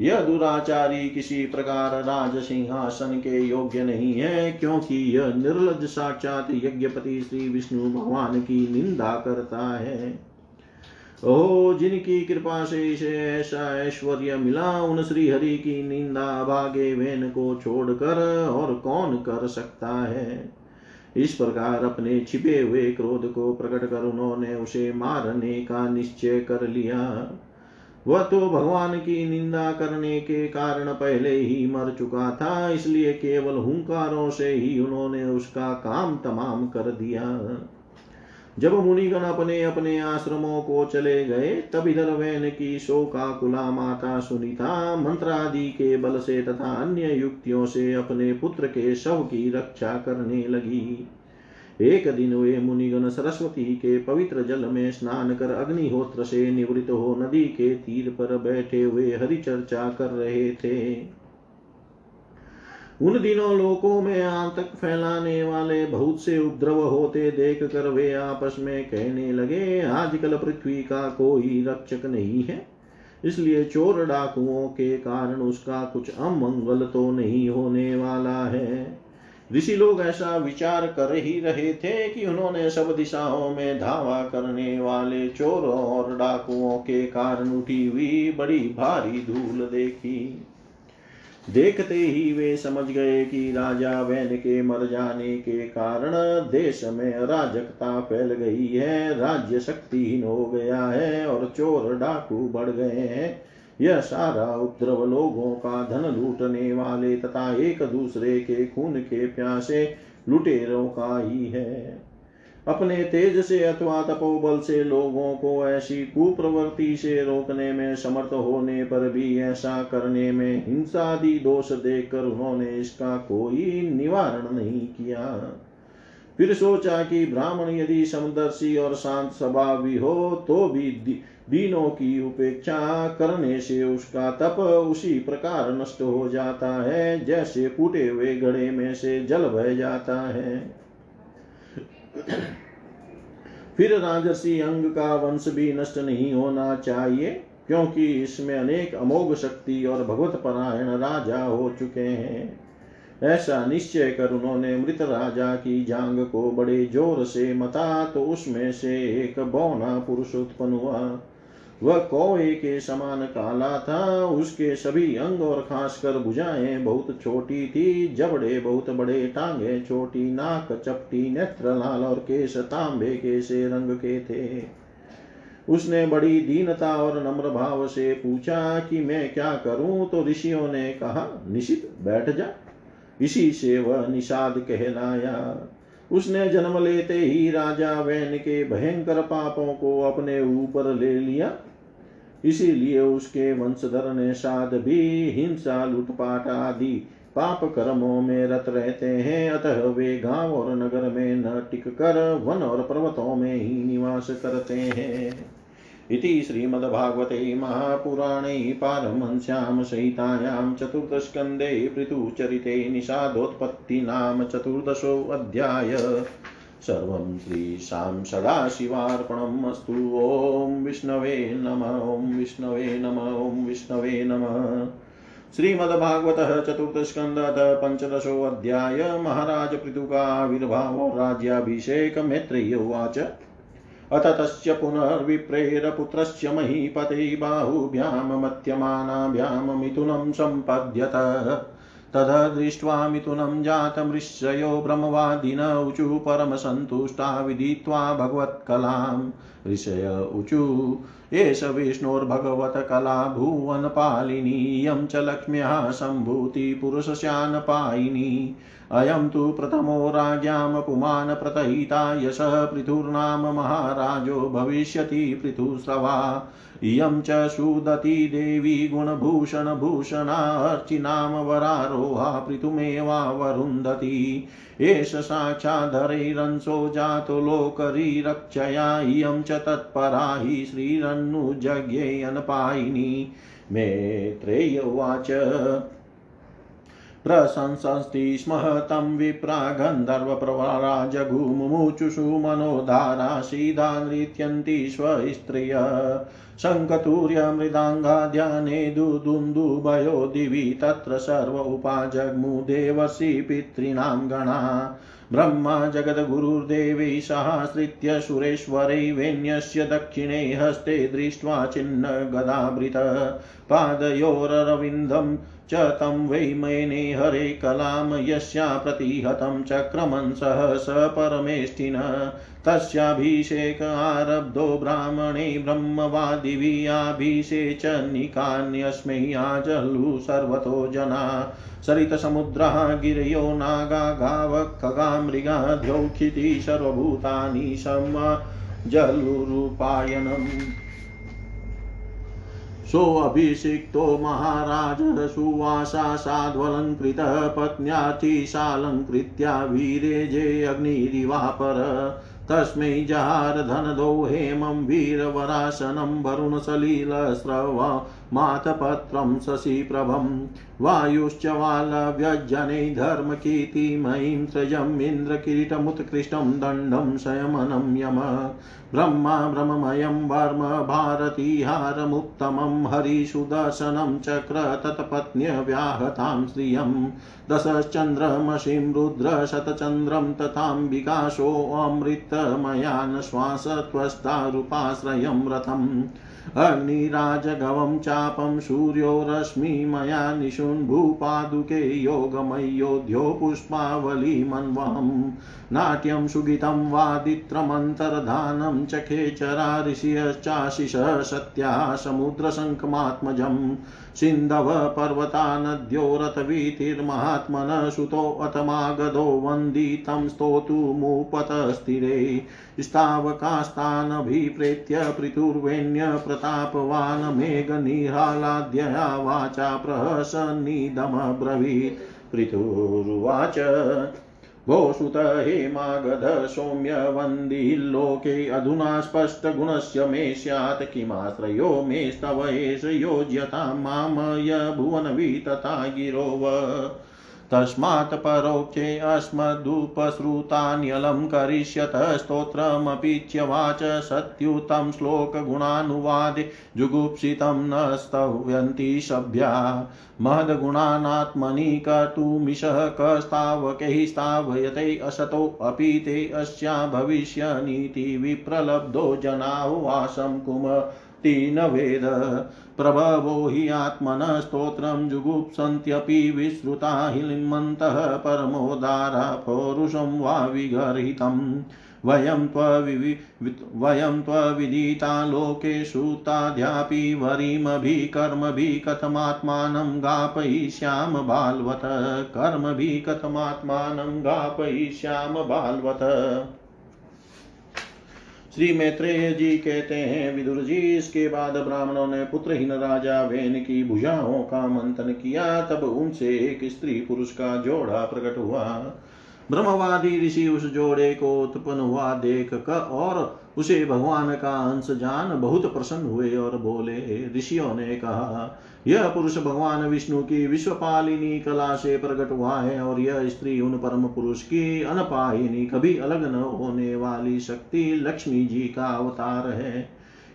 यह दुराचारी किसी प्रकार राज सिंहासन के योग्य नहीं है, क्योंकि यह निर्लज साक्षात यज्ञपति श्री विष्णु भगवान की निंदा करता है। ओ जिनकी कृपा से इसे ऐसा ऐश्वर्य मिला, उन श्री हरि की निंदा भागे वेन को छोड़कर और कौन कर सकता है? इस प्रकार अपने छिपे हुए क्रोध को प्रकट कर उन्होंने उसे मारने का निश्चय कर लिया। वह तो भगवान की निंदा करने के कारण पहले ही मर चुका था, इसलिए केवल हुंकारों से ही उन्होंने उसका काम तमाम कर दिया। जब मुनिगण अपने अपने आश्रमों को चले गए, तब इधर वैन की शोकाकुला माता सुनीता मंत्रादि के बल से तथा अन्य युक्तियों से अपने पुत्र के शव की रक्षा करने लगी। एक दिन वे मुनिगण सरस्वती के पवित्र जल में स्नान कर अग्निहोत्र से निवृत्त हो नदी के तीर पर बैठे हुए हरि चर्चा कर रहे थे। उन दिनों लोकों में आतंक फैलाने वाले बहुत से उपद्रव होते देख कर वे आपस में कहने लगे, आजकल पृथ्वी का कोई रक्षक नहीं है, इसलिए चोर डाकुओं के कारण उसका कुछ अमंगल तो नहीं होने वाला है। ऋषि लोग ऐसा विचार कर ही रहे थे कि उन्होंने सब दिशाओं में धावा करने वाले चोरों और डाकुओं के कारण उठी हुई बड़ी भारी धूल देखी। देखते ही वे समझ गए कि राजा वैन के मर जाने के कारण देश में अराजकता फैल गई है, राज्य शक्तिहीन हो गया है और चोर डाकू बढ़ गए हैं। यह सारा उपद्रव लोगों का धन लूटने वाले तथा एक दूसरे के खून के प्यासे लुटेरों का ही है। अपने तेज से अथवा तपोबल से लोगों को ऐसी कुप्रवृत्ति से रोकने में समर्थ होने पर भी ऐसा करने में हिंसादि दोष देकर उन्होंने इसका कोई निवारण नहीं किया। फिर सोचा कि ब्राह्मण यदि समदर्शी और शांत स्वभावी हो तो भी दीनों की उपेक्षा करने से उसका तप उसी प्रकार नष्ट हो जाता है, जैसे फूटे हुए घड़े में से जल बह जाता है। फिर राजसी अंग का वंश भी नष्ट नहीं होना चाहिए, क्योंकि इसमें अनेक अमोघ शक्ति और भगवत परायण राजा हो चुके हैं। ऐसा निश्चय कर उन्होंने मृत राजा की जांग को बड़े ज़ोर से मता तो उसमें से एक बौना पुरुष उत्पन्न हुआ। वह कौए के समान काला था। उसके सभी अंग और खासकर भुजाएँ बहुत छोटी थी। जबड़े बहुत बड़े, टांगे छोटी, नाक चपटी, नेत्र लाल और केश तांबे के से रंग के थे। उसने बड़ी दीनता और नम्र भाव से पूछा कि मैं क्या करूँ? तो ऋषियों ने कहा, निशित, बैठ जा। इसी से वह निषाद कहलाया। उसने जन्म लेते ही राजा वैन के भयंकर पापों को अपने ऊपर ले लिया। इसीलिए उसके वंशधर ने साध भी, हिंसा, लुटपाट आदि पाप कर्मों में रत रहते हैं। अतः वे गाँव और नगर में न टिक कर वन और पर्वतों में ही निवास करते हैं। इति श्रीमद्भागवते महापुराणे पारमहंस्यां सहितायां चतुर्दशस्कन्धे पृथुचरिते नाम चतुर्दशोऽध्याय सर्वं श्रीशां सदाशिवार्पणम् ॐ विष्णवे नम, ॐ विष्णवे नम, ॐ विष्णवे नमः। श्रीमद्भागवतः चतुर्थस्कन्धतः पञ्चदशोऽध्याय महाराज पृथुकाविर्भाव राज्याभिषेक मैत्रेय उवाच। अथ तस्य पुनर्विप्रेरपुत्रस्य महीपते बाहुभ्यां मत्यमानाभ्यां मिथुनं सम्पद्यत। तदा दृष्ट्वा मिथुनं जातमृषयो ब्रह्मवादिन ऊचु परमसन्तुष्टा विदित्वा भगवत्कलाम् ऋषय ऊचु एष विष्णोर्भगवत्कला भुवनपालिनी इयं च लक्ष्म्याः सम्भूतिपुरुषस्यानपायिनी अयं तु प्रथमो राज्ञां पुमान् प्रतहिता यशः पृथुर्नाम महाराजो भविष्यति पृथुस्रवा। इयं च सुदती देवी गुणभूषणभूषणार्चिनां वरारोहा पृथुमेवावरुन्धती। एष साक्षाधरैरंसो जातो लोकरीरक्षया, इयं च तत्परा हि श्रीरन्नुजज्ञेयनपायिनी मेत्रेय उवाच। प्रशंसन्ति स्म तं विप्रा गन्धर्वप्रवराजगुमुमुचुषु मनोधाराशीदा नृत्यन्ति स्वस्त्रिय। शङ्कतूर्यमृदाङ्गाध्याने दुदुन्दुभयो दिवि, तत्र सर्व उपाजग्मु देवसी पितॄणां गणा। ब्रह्मा जगद्गुरुर्देवै सहाश्रित्य सुरेश्वरैवेन्यस्य दक्षिणे हस्ते दृष्ट्वा छिन्न गदाभृत पादयोररविन्दं च तं वै मेने हरे कलां यस्या प्रतिहतं चक्रमन् सह स परमेष्टिन तस्याभिषेक आरब्धो ब्राह्मणे ब्रह्मवादिभियाभिषेचनिकान्यस्मै आजलु सर्वतो जना। सरितसमुद्रः, गिरयो नागा गावखगा मृगा, द्यौक्षिति, सर्वभूतानि सम जलुरूपायनम्। सोऽभिषिक्तो महाराज सुवासा साध्वलङ्कृतः पत्न्याचिशालङ्कृत्या वीरेजे अग्निरिवापर। तस्मै जहार धनदो हेमं वीरवरासनं वरुणसलिलस्रव। मातपत्रं शशिप्रभं वायुश्च वालव्यजने धर्मकीर्तिमयीं सृजम् इन्द्रकिरीटमुत्कृष्टं दण्डं शयमनं यम। ब्रह्मा ब्रह्ममयं वर्म भारतीहारमुत्तमं हरिसुदर्शनं चक्र तत्पत्न्यव्याहतां श्रियं। दशश्चन्द्रमशिं रुद्रशतचन्द्रं तथाम्बिकाशोऽमृतमयान् श्वासत्वस्तारूपाश्रयं रथम्। अग्निराजगवं चापं सूर्यो रश्मिमया निशुन्भूपादुके योगमयोध्यो पुष्पावलीमन्वहम् नाट्यं सुगितं वादित्रमन्तर्धानं च खेचरा ऋषियश्चाशिष सत्या समुद्रशङ्खमात्मजम् सिन्धव पर्वता नद्यो रथवीतिर्महात्मनः सुतोऽतमागधो वन्दितं स्तोतुमुपतस्थिरे। स्थावकास्तानभिप्रेत्य पृथुर्वेण्यप्रतापवान् मेघनिहालाद्यया वाचा प्रहसन्निदमब्रवीत्। पृथुरुवाच भोसुत हेमागध सौम्यवन्दिल्लोके अधुना स्पष्टगुणस्य मे स्यात् किमाश्रयो मेस्तव एष योज्यतां मामय भुवनवि तथा गिरोव तस्मात् परोक्षे अस्मदुपसृतान्यलं करिष्यत स्तोत्रमपि च्यवाच सत्युतं श्लोकगुणानुवादे जुगुप्सितं न स्तव्यन्ति सभ्या। महद्गुणानात्मनि कर्तुमिशः कस्तावकैः स्थावयते असतोऽपि ते अस्या भविष्यनीति विप्रलब्धो जनावासं कुमति न वेद प्रभवो हि आत्मनः स्तोत्रं जुगुप्सन्त्यपि विश्रुता हिलिमन्तः परमोदारा पौरुषं वा विगर्हितम् वयं त्वविवि वयं त्वविदिता लोकेषु ताद्यापि वरीमभिः कर्मभिः कथमात्मानं गापयिष्याम बाल्वत। कर्मभिः कथमात्मानं गापयिष्याम बाल्वत। श्री मैत्रेय जी कहते हैं विदुर जी इसके बाद ब्राह्मणों ने पुत्रहीन राजा वेन की भुजाओं का मंथन किया, तब उनसे एक स्त्री पुरुष का जोड़ा प्रकट हुआ। ब्रह्मवादी ऋषि उस जोड़े को उत्पन्न हुआ देख कर और उसे भगवान का अंश जान बहुत प्रसन्न हुए और बोले, ऋषियों ने कहा यह पुरुष भगवान विष्णु की विश्वपालिनी कला से प्रकट हुआ है और यह स्त्री उन परम पुरुष की अनपायिनी कभी अलग न होने वाली शक्ति लक्ष्मी जी का अवतार है।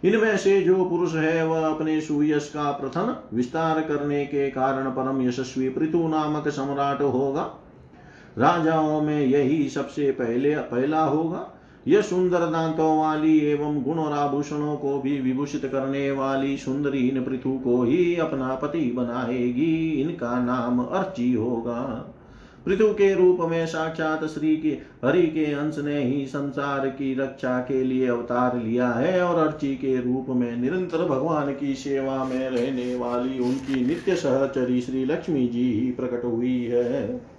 इनमें से जो पुरुष है, वह अपने सुयश का प्रथम विस्तार करने के कारण परम यशस्वी पृथु नामक सम्राट होगा। राजाओं में यही सबसे पहले, पहला होगा। यह सुंदर दांतों वाली एवं गुण और आभूषणों को भी विभूषित करने वाली सुंदरी इन पृथु को ही अपना पति बनाएगी। इनका नाम अर्ची होगा। पृथु के रूप में साक्षात श्री के, हरि के अंश ने ही संसार की रक्षा के लिए अवतार लिया है और अर्ची के रूप में निरंतर भगवान की सेवा में रहने वाली उनकी नित्य सहचरी श्री लक्ष्मी जी ही प्रकट हुई है।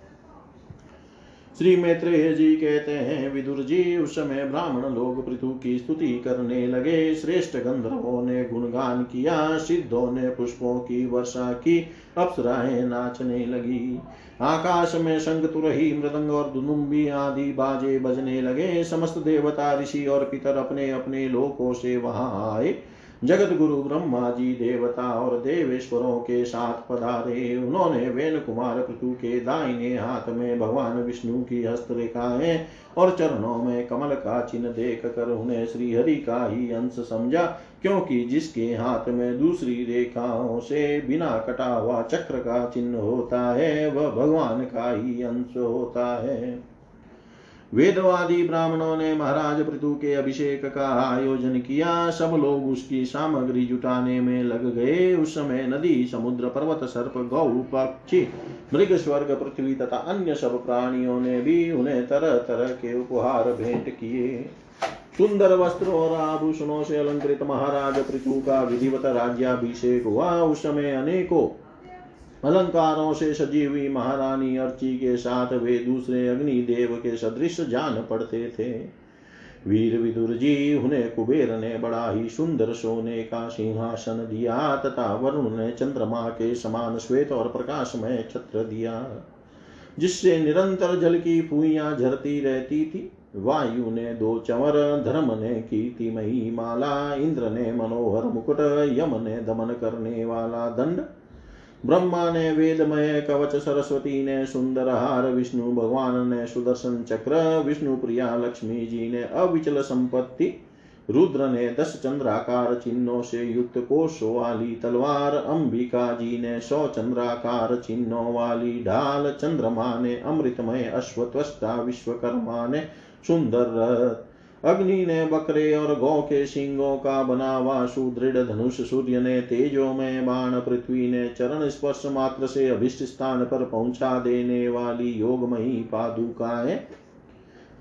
श्री मैत्रेय जी कहते हैं विदुर जी उस समय ब्राह्मण लोग पृथु की स्तुति करने लगे। श्रेष्ठ गंधर्वों ने गुणगान किया, सिद्धों ने पुष्पों की वर्षा की, अप्सराएँ नाचने लगी। आकाश में शंख, तुरही, मृदंग और दुनुम्बी आदि बाजे बजने लगे। समस्त देवता, ऋषि और पितर अपने अपने लोकों से वहाँ आए। जगत गुरु ब्रह्मा जी देवता और देवेश्वरों के साथ पधारे। उन्होंने वेन कुमार पृथु के दाहिने हाथ में भगवान विष्णु की हस्तरेखाएँ और चरणों में कमल का चिन्ह देख कर उन्हें श्री हरि का ही अंश समझा, क्योंकि जिसके हाथ में दूसरी रेखाओं से बिना कटा हुआ चक्र का चिन्ह होता है, वह भगवान का ही अंश होता है। वेदवादी ब्राह्मणों ने महाराज पृथु के अभिषेक का आयोजन किया। सब लोग उसकी सामग्री जुटाने में लग गए। उस समय नदी, समुद्र, पर्वत, सर्प, गौ, पक्षी मृग स्वर्ग पृथ्वी तथा अन्य सब प्राणियों ने भी उन्हें तरह तरह के उपहार भेंट किए। सुंदर वस्त्र और आभूषणों से अलंकृत महाराज पृथु का विधिवत राज्याभिषेक हुआ। उस समय अनेकों अलंकारों से सजी हुई महारानी अर्ची के साथ वे दूसरे अग्नि देव के सदृश जान पड़ते थे। वीर विदुर जी, उन्हें कुबेर ने बड़ा ही सुंदर सोने का सिंहासन दिया तथा वरुण ने चंद्रमा के समान श्वेत और प्रकाशमय छत्र दिया, जिससे निरंतर जल की फुइयाँ झरती रहती थी। वायु ने दो चवर धर्म ने कीर्तिमयी माला, इंद्र ने मनोहर मुकुट, यम ने दमन करने वाला दंड ब्रह्मा ने वेदमय कवच सरस्वती ने सुंदर हार विष्णु भगवान ने सुदर्शन चक्र विष्णु प्रिया लक्ष्मी जी ने अविचल संपत्ति रुद्र ने दस चंद्राकार चिन्हों से युक्त कोश वाली तलवार अंबिका जी ने सौ चंद्राकार चिन्हों वाली ढाल चंद्रमा ने अमृतमय अश्वत्वस्ता विश्वकर्मा ने सुंदर रथ अग्नि ने बकरे और गौ के सिंगों का बना हुआ सुदृढ़ धनुष सूर्य ने तेजो में बाण पृथ्वी ने चरण स्पर्श मात्र से अभिष्ट स्थान पर पहुँचा देने वाली योगमयी पादुकाएँ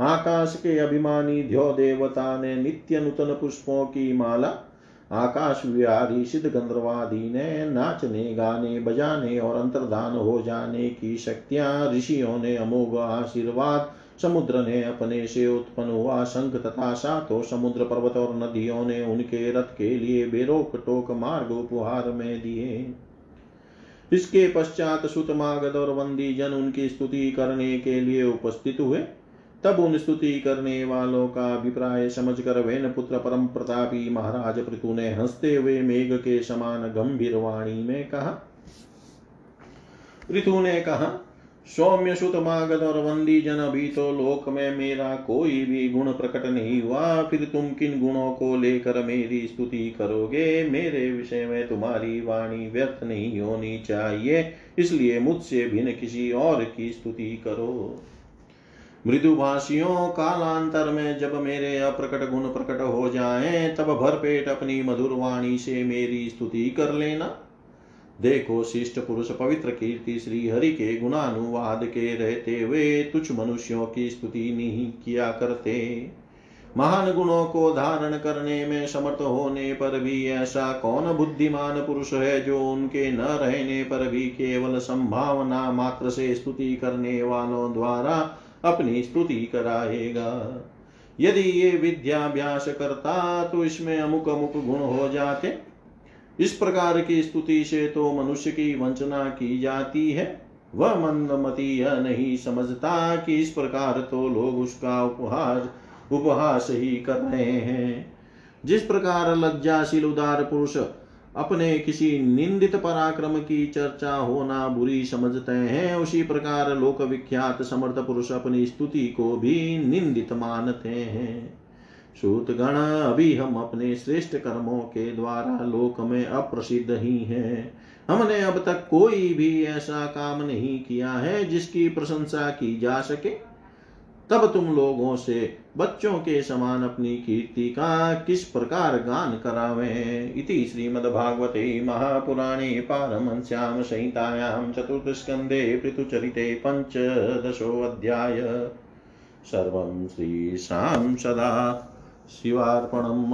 आकाश के अभिमानी ध्यो देवता ने नित्य नूतन पुष्पों की माला, आकाश विहारी सिद्ध गंधर्वादी ने नाचने, गाने, बजाने और अंतर्धान हो जाने की शक्तियाँ, ऋषियों ने अमोघ आशीर्वाद समुद्र ने अपने से उत्पन्न हुआ शंख तथा सातों समुद्र पर्वत और नदियों ने उनके रथ के लिए बेरोक टोक मार्ग उपहार में दिए। इसके पश्चात सुतमागध और वंदी जन उनकी स्तुति करने के लिए उपस्थित हुए। तब उन स्तुति करने वालों का अभिप्राय समझकर वेन पुत्र परम प्रतापी महाराज पृथु ने हँसते हुए मेघ के समान गंभीर वाणी में कहा ऋतु ने कहा सौम्य सुत मागध और वंदी जन अभी तो लोक में मेरा कोई भी गुण प्रकट नहीं हुआ। फिर तुम किन गुणों को लेकर मेरी स्तुति करोगे? मेरे विषय में तुम्हारी वाणी व्यर्थ नहीं होनी चाहिए। इसलिए मुझसे भिन्न किसी और की स्तुति करो। मृदुभाषियों, कालांतर में जब मेरे अप्रकट गुण प्रकट हो जाएँ, तब भरपेट अपनी मधुर वाणी से मेरी स्तुति कर लेना। देखो शिष्ट पुरुष पवित्र कीर्ति श्री हरि के गुणानुवाद के रहते हुए तुच्छ मनुष्यों की स्तुति नहीं किया करते। महान गुणों को धारण करने में समर्थ होने पर भी ऐसा कौन बुद्धिमान पुरुष है जो उनके न रहने पर भी केवल संभावना मात्र से स्तुति करने वालों द्वारा अपनी स्तुति कराएगा? यदि ये विद्याभ्यास करता तो इसमें अमुक अमुक गुण हो जाते। इस प्रकार की स्तुति से तो मनुष्य की वंचना की जाती है। वह मंदमती यह नहीं समझता कि इस प्रकार तो लोग उसका उपहास उपहास ही कर रहे हैं। जिस प्रकार लज्जाशील उदार पुरुष अपने किसी निंदित पराक्रम की चर्चा होना बुरी समझते हैं, उसी प्रकार लोक विख्यात समर्थ पुरुष अपनी स्तुति को भी निंदित मानते हैं। सूतगण अभी हम अपने श्रेष्ठ कर्मों के द्वारा लोक में अप्रसिद्ध ही हैं। हमने अब तक कोई भी ऐसा काम नहीं किया है जिसकी प्रशंसा की जा सके। तब तुम लोगों से, बच्चों के समान अपनी कीर्ति का किस प्रकार गान करावे? इति श्रीमद्भागवते महापुराणे पारमश्याम संहितायां चतुर्थस्कन्धे पृथुचरिते पञ्चदशोऽध्याय। सर्वं श्रीशां सदा शिवार्पणम्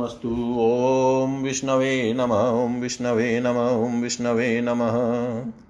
ॐ विष्णवे नम विष्णवे नम विष्णवे नमः।